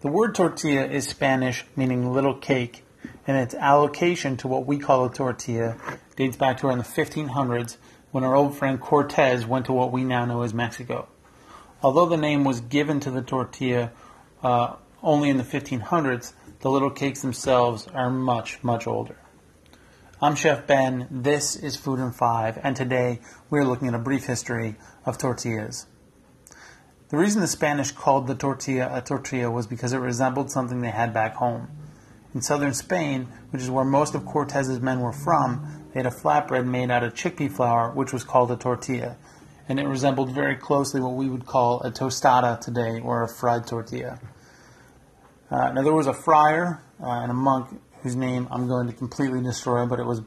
The word tortilla is Spanish meaning little cake, and its allocation to what we call a tortilla dates back to around the 1500s when our old friend Cortez went to what we now know as Mexico. Although the name was given to the tortilla uh, only in the 1500s, the little cakes themselves are much, much older. I'm Chef Ben, this is Food in 5, and today we're looking at a brief history of tortillas. The reason the Spanish called the tortilla a tortilla was because it resembled something they had back home. In southern Spain, which is where most of Cortez's men were from, they had a flatbread made out of chickpea flour, which was called a tortilla, and it resembled very closely what we would call a tostada today, or a fried tortilla. Uh, now, there was a friar uh, and a monk whose name I'm going to completely destroy, but it was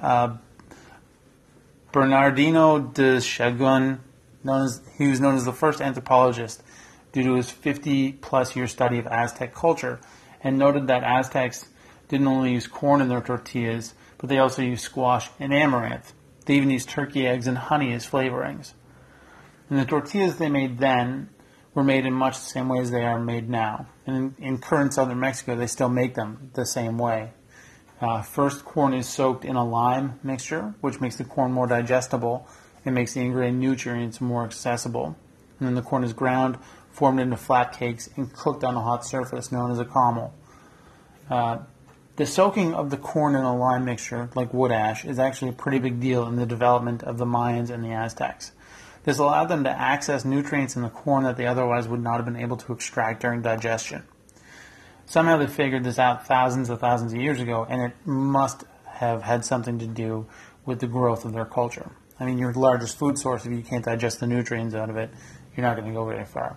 uh, Bernardino de Sahagún. Known as, he was known as the first anthropologist due to his 50 plus year study of Aztec culture and noted that Aztecs didn't only use corn in their tortillas, but they also used squash and amaranth. They even used turkey eggs and honey as flavorings. And the tortillas they made then were made in much the same way as they are made now. And in, in current southern Mexico, they still make them the same way. Uh, first, corn is soaked in a lime mixture, which makes the corn more digestible and makes the ingrained nutrients more accessible. And then the corn is ground, formed into flat cakes, and cooked on a hot surface known as a comal. Uh, the soaking of the corn in a lime mixture, like wood ash, is actually a pretty big deal in the development of the Mayans and the Aztecs. This allowed them to access nutrients in the corn that they otherwise would not have been able to extract during digestion. Somehow they figured this out thousands of thousands of years ago, and it must have had something to do with the growth of their culture. I mean, your largest food source, if you can't digest the nutrients out of it, you're not going to go very far.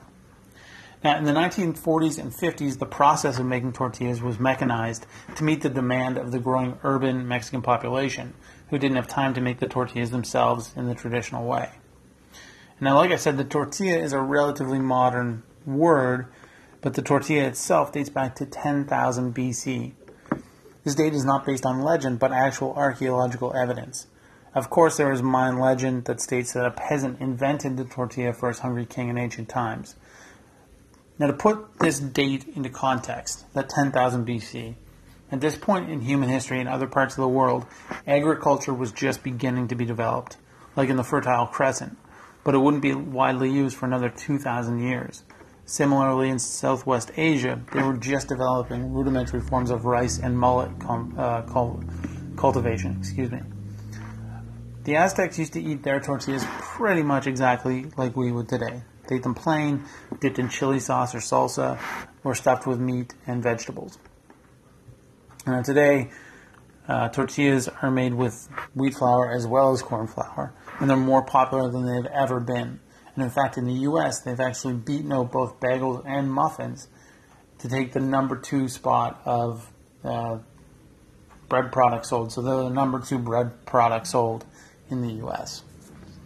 Now, in the 1940s and 50s, the process of making tortillas was mechanized to meet the demand of the growing urban Mexican population, who didn't have time to make the tortillas themselves in the traditional way. Now, like I said, the tortilla is a relatively modern word, but the tortilla itself dates back to 10,000 BC. This date is not based on legend, but actual archaeological evidence. Of course, there is Mayan legend that states that a peasant invented the tortilla for his hungry king in ancient times. Now, to put this date into context, that 10,000 BC, at this point in human history in other parts of the world, agriculture was just beginning to be developed, like in the Fertile Crescent but it wouldn't be widely used for another 2,000 years. Similarly, in Southwest Asia, they were just developing rudimentary forms of rice and millet uh, cultivation. Excuse me. The Aztecs used to eat their tortillas pretty much exactly like we would today. They ate them plain, dipped in chili sauce or salsa, or stuffed with meat and vegetables. Now today, uh, tortillas are made with wheat flour as well as corn flour and they're more popular than they've ever been. And in fact, in the U.S., they've actually beaten out both bagels and muffins to take the number two spot of uh, bread products sold. So they're the number two bread product sold in the U.S.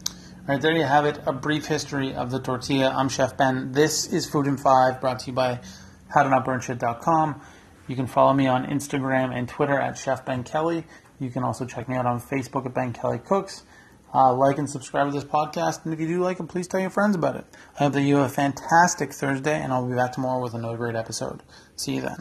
All right, there you have it. A brief history of the tortilla. I'm Chef Ben. This is Food in Five, brought to you by HowToNotBurnShit.com. You can follow me on Instagram and Twitter at Chef Ben Kelly. You can also check me out on Facebook at Ben Kelly Cooks. Uh, like and subscribe to this podcast, and if you do like it, please tell your friends about it. I hope that you have a fantastic Thursday, and I'll be back tomorrow with another great episode. See you then.